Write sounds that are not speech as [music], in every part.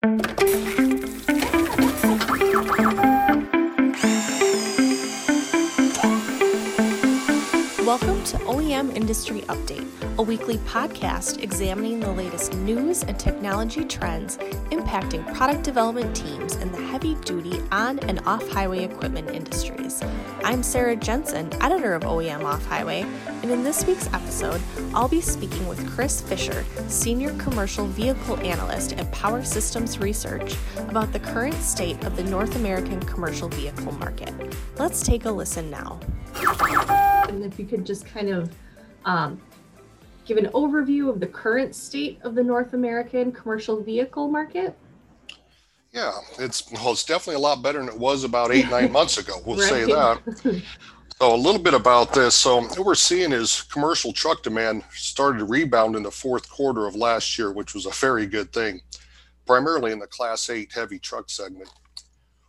Welcome OEM Industry Update, a weekly podcast examining the latest news and technology trends impacting product development teams in the heavy duty on and off highway equipment industries. I'm Sarah Jensen, editor of OEM Off Highway, and in this week's episode, I'll be speaking with Chris Fisher, Senior Commercial Vehicle Analyst at Power Systems Research, about the current state of the North American commercial vehicle market. Let's take a listen now. And if you could just kind of um, give an overview of the current state of the North American commercial vehicle market. Yeah, it's well, it's definitely a lot better than it was about eight nine [laughs] months ago. We'll say that. So a little bit about this. So what we're seeing is commercial truck demand started to rebound in the fourth quarter of last year, which was a very good thing, primarily in the Class 8 heavy truck segment.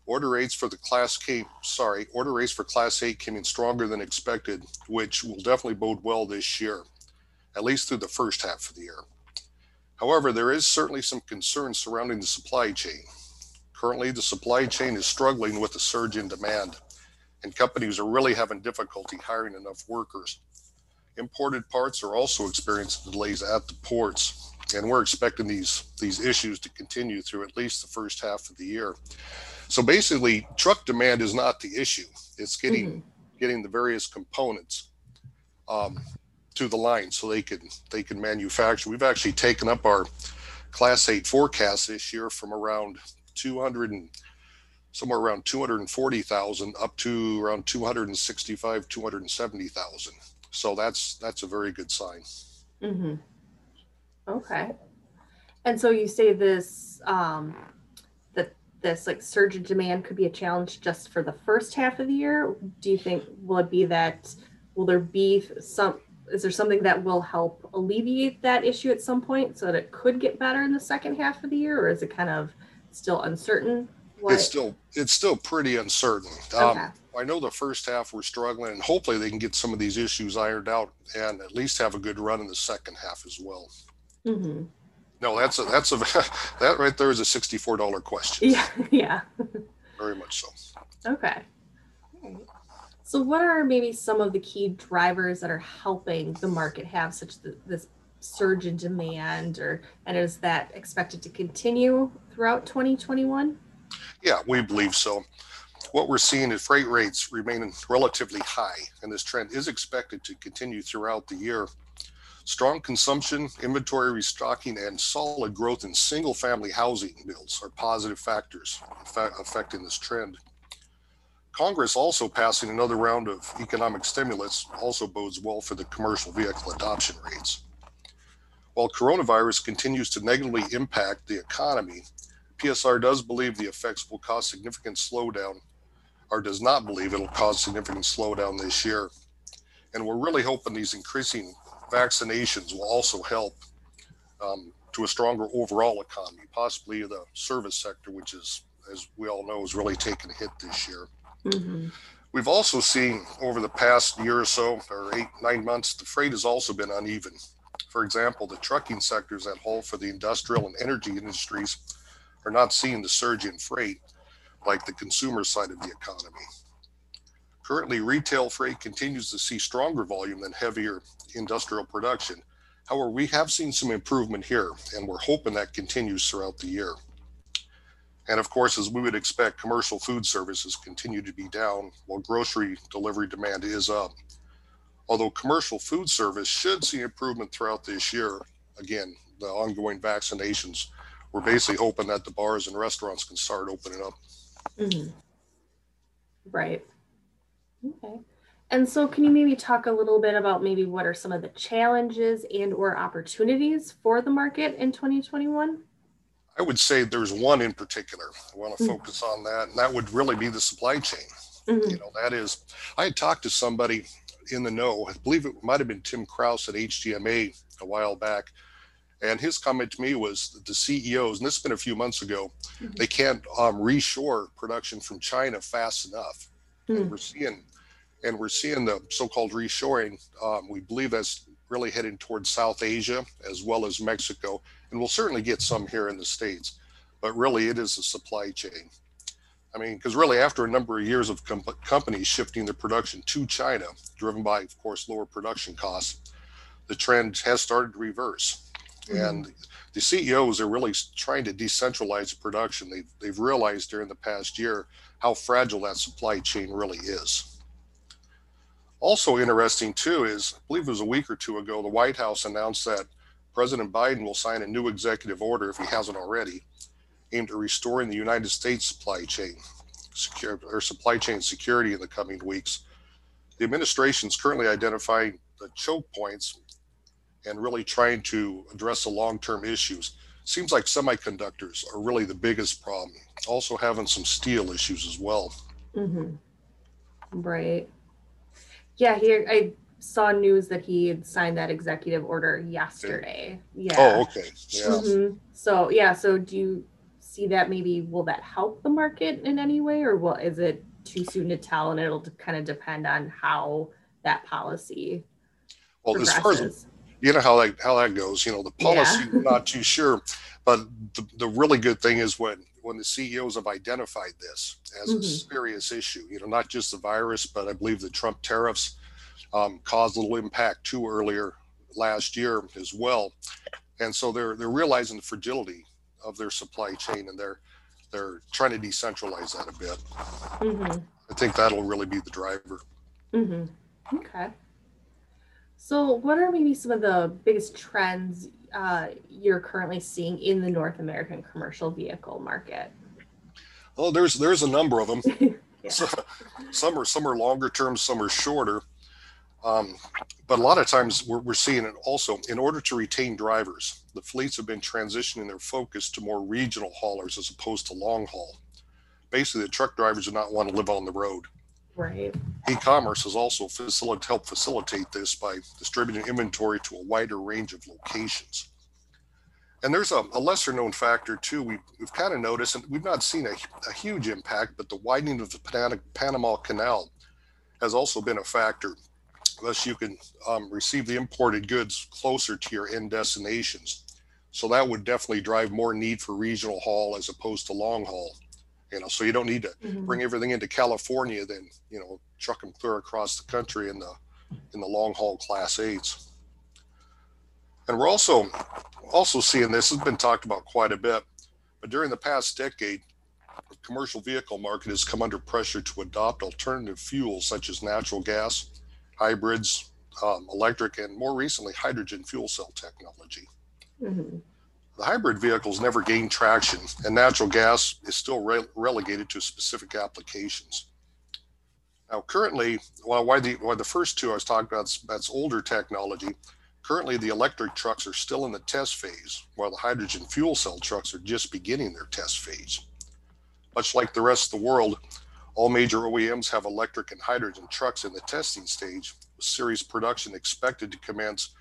Order rates for the Class K, sorry, order rates for Class 8 came in stronger than expected, which will definitely bode well this year, at least through the first half of the year. However, there is certainly some concern surrounding the supply chain. Currently, the supply chain is struggling with the surge in demand, and companies are really having difficulty hiring enough workers. Imported parts are also experiencing delays at the ports, and we're expecting these, these issues to continue through at least the first half of the year. So basically, truck demand is not the issue. It's getting mm-hmm. getting the various components um, to the line so they can they can manufacture. We've actually taken up our Class Eight forecast this year from around 200 and somewhere around 240,000 up to around 265 270,000. So that's that's a very good sign. Mm-hmm. Okay. And so you say this um, this like surge in demand could be a challenge just for the first half of the year? Do you think will it be that will there be some is there something that will help alleviate that issue at some point so that it could get better in the second half of the year or is it kind of still uncertain? What? It's still it's still pretty uncertain. Um, okay. Um, I know the first half we're struggling, and hopefully they can get some of these issues ironed out and at least have a good run in the second half as well. Mm-hmm. No, that's a that's a [laughs] that right there is a sixty-four dollar question. Yeah, [laughs] yeah. Very much so. Okay. So, what are maybe some of the key drivers that are helping the market have such the, this surge in demand, or and is that expected to continue throughout 2021? Yeah, we believe so. What we're seeing is freight rates remaining relatively high, and this trend is expected to continue throughout the year. Strong consumption, inventory restocking, and solid growth in single family housing builds are positive factors affecting this trend. Congress also passing another round of economic stimulus also bodes well for the commercial vehicle adoption rates. While coronavirus continues to negatively impact the economy, PSR does believe the effects will cause significant slowdown, or does not believe it'll cause significant slowdown this year. And we're really hoping these increasing vaccinations will also help um, to a stronger overall economy, possibly the service sector, which is, as we all know, is really taking a hit this year. Mm-hmm. We've also seen over the past year or so, or eight, nine months, the freight has also been uneven. For example, the trucking sectors that haul for the industrial and energy industries are not seeing the surge in freight like the consumer side of the economy. Currently, retail freight continues to see stronger volume than heavier industrial production. However, we have seen some improvement here, and we're hoping that continues throughout the year. And of course, as we would expect, commercial food services continue to be down while grocery delivery demand is up. Although commercial food service should see improvement throughout this year, again, the ongoing vaccinations, we're basically hoping that the bars and restaurants can start opening up. Mm-hmm. Right. Okay. And so can you maybe talk a little bit about maybe what are some of the challenges and or opportunities for the market in 2021? I would say there's one in particular. I want to mm-hmm. focus on that, and that would really be the supply chain. Mm-hmm. You know, that is, I had talked to somebody in the know, I believe it might have been Tim Kraus at HDMA a while back. And his comment to me was the CEOs, and this has been a few months ago, mm-hmm. they can't um, reshore production from China fast enough. Mm. We're seeing and we're seeing the so-called reshoring. Um, we believe that's really heading towards South Asia as well as Mexico, and we'll certainly get some here in the states. but really it is a supply chain. I mean, because really, after a number of years of com- companies shifting their production to China, driven by, of course, lower production costs, the trend has started to reverse. Mm-hmm. And the CEOs are really trying to decentralize production. They've, they've realized during the past year how fragile that supply chain really is. Also interesting too is, I believe it was a week or two ago, the White House announced that President Biden will sign a new executive order if he hasn't already, aimed at restoring the United States supply chain secure or supply chain security in the coming weeks. The administration is currently identifying the choke points and really trying to address the long-term issues. Seems like semiconductors are really the biggest problem. Also having some steel issues as well. Mm-hmm. Right. Yeah, here I saw news that he had signed that executive order yesterday. Yeah. Oh, okay. Yeah. Mm-hmm. So yeah, so do you see that maybe will that help the market in any way or will is it too soon to tell and it'll kind of depend on how that policy well progresses. as far as you know how that how that goes you know the policy yeah. not too sure but the, the really good thing is when when the ceos have identified this as mm-hmm. a serious issue you know not just the virus but i believe the trump tariffs um, caused a little impact too earlier last year as well and so they're they're realizing the fragility of their supply chain and they're they're trying to decentralize that a bit. Mm-hmm. I think that'll really be the driver. Mm-hmm. Okay. So, what are maybe some of the biggest trends uh, you're currently seeing in the North American commercial vehicle market? Well, there's there's a number of them. [laughs] [laughs] yeah. so, some are some are longer term, some are shorter. Um, but a lot of times we're, we're seeing it also in order to retain drivers, the fleets have been transitioning their focus to more regional haulers as opposed to long haul. Basically, the truck drivers do not want to live on the road. Right. E-commerce has also helped facilitate this by distributing inventory to a wider range of locations. And there's a, a lesser known factor too. We, we've kind of noticed, and we've not seen a, a huge impact, but the widening of the Panama Canal has also been a factor thus you can um, receive the imported goods closer to your end destinations. So that would definitely drive more need for regional haul as opposed to long haul. You know, so you don't need to mm-hmm. bring everything into California, then you know, truck them clear across the country in the in the long haul class eights. And we're also also seeing this has been talked about quite a bit, but during the past decade, the commercial vehicle market has come under pressure to adopt alternative fuels such as natural gas, hybrids, um, electric, and more recently, hydrogen fuel cell technology. Mm-hmm. The hybrid vehicles never gained traction, and natural gas is still re- relegated to specific applications. Now, currently, well, why the why the first two I was talking about that's older technology. Currently, the electric trucks are still in the test phase, while the hydrogen fuel cell trucks are just beginning their test phase. Much like the rest of the world, all major OEMs have electric and hydrogen trucks in the testing stage, with series production expected to commence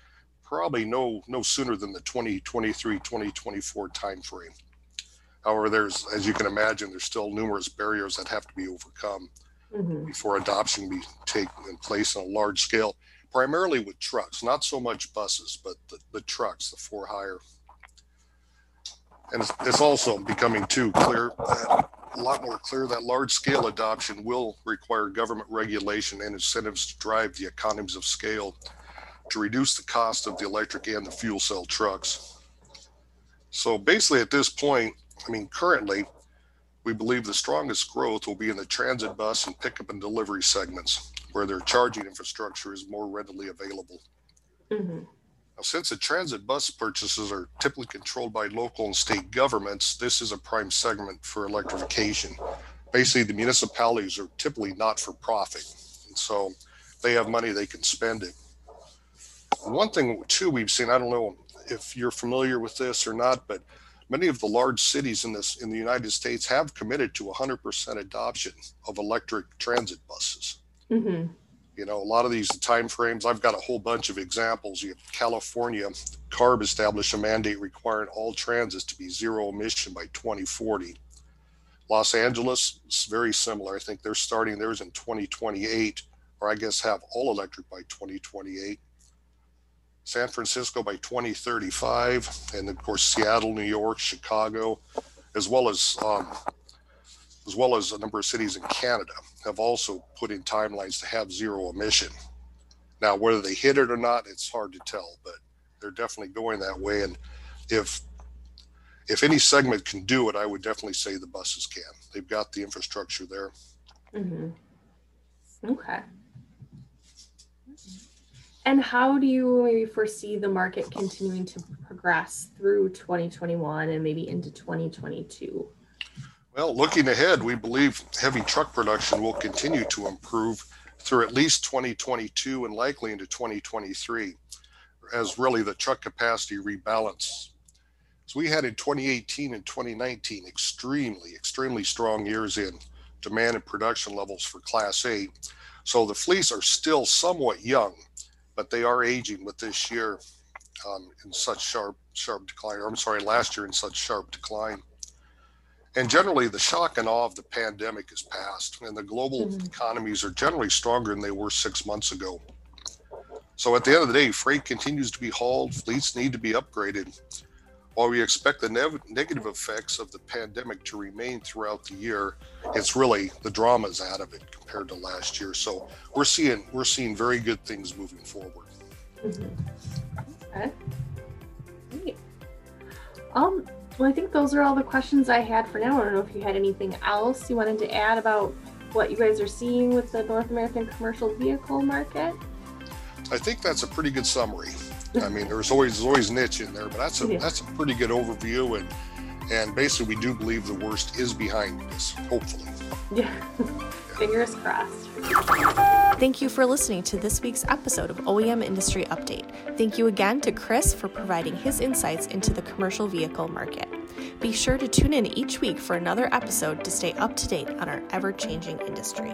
probably no no sooner than the 2023-2024 timeframe. However, there's as you can imagine, there's still numerous barriers that have to be overcome mm-hmm. before adoption be taken place on a large scale, primarily with trucks, not so much buses, but the, the trucks, the for hire. And it's, it's also becoming too clear that a lot more clear that large scale adoption will require government regulation and incentives to drive the economies of scale to reduce the cost of the electric and the fuel cell trucks. So basically, at this point, I mean, currently, we believe the strongest growth will be in the transit bus and pickup and delivery segments, where their charging infrastructure is more readily available. Mm-hmm. Now, since the transit bus purchases are typically controlled by local and state governments, this is a prime segment for electrification. Basically, the municipalities are typically not for profit. And so they have money, they can spend it. One thing, too, we've seen, I don't know if you're familiar with this or not, but many of the large cities in this in the United States have committed to 100% adoption of electric transit buses. Mm-hmm. You know, a lot of these time frames, I've got a whole bunch of examples. You have California, CARB established a mandate requiring all transits to be zero emission by 2040. Los Angeles is very similar. I think they're starting theirs in 2028, or I guess have all electric by 2028. San Francisco by 2035, and of course Seattle, New York, Chicago, as well as um, as well as a number of cities in Canada have also put in timelines to have zero emission. Now, whether they hit it or not, it's hard to tell, but they're definitely going that way. And if if any segment can do it, I would definitely say the buses can. They've got the infrastructure there. Mhm. Okay. And how do you maybe foresee the market continuing to progress through 2021 and maybe into 2022? Well, looking ahead, we believe heavy truck production will continue to improve through at least 2022 and likely into 2023 as really the truck capacity rebalance. So we had in 2018 and 2019 extremely, extremely strong years in demand and production levels for Class 8. So the fleets are still somewhat young, but they are aging with this year um, in such sharp, sharp decline. Or I'm sorry, last year in such sharp decline. And generally, the shock and awe of the pandemic is past, and the global Mhm. economies are generally stronger than they were six months ago. So at the end of the day, freight continues to be hauled, fleets need to be upgraded. While we expect the nev- negative effects of the pandemic to remain throughout the year, it's really the drama's out of it compared to last year. So we're seeing we're seeing very good things moving forward. Okay. Great. Um, well, I think those are all the questions I had for now. I don't know if you had anything else you wanted to add about what you guys are seeing with the North American commercial vehicle market. I think that's a pretty good summary. I mean, there's always there's always niche in there, but that's a Yeah. that's a pretty good overview, and and basically we do believe the worst is behind us. Hopefully. Yeah. [laughs] Fingers crossed. Thank you for listening to this week's episode of OEM Industry Update. Thank you again to Chris for providing his insights into the commercial vehicle market. Be sure to tune in each week for another episode to stay up to date on our ever changing industry.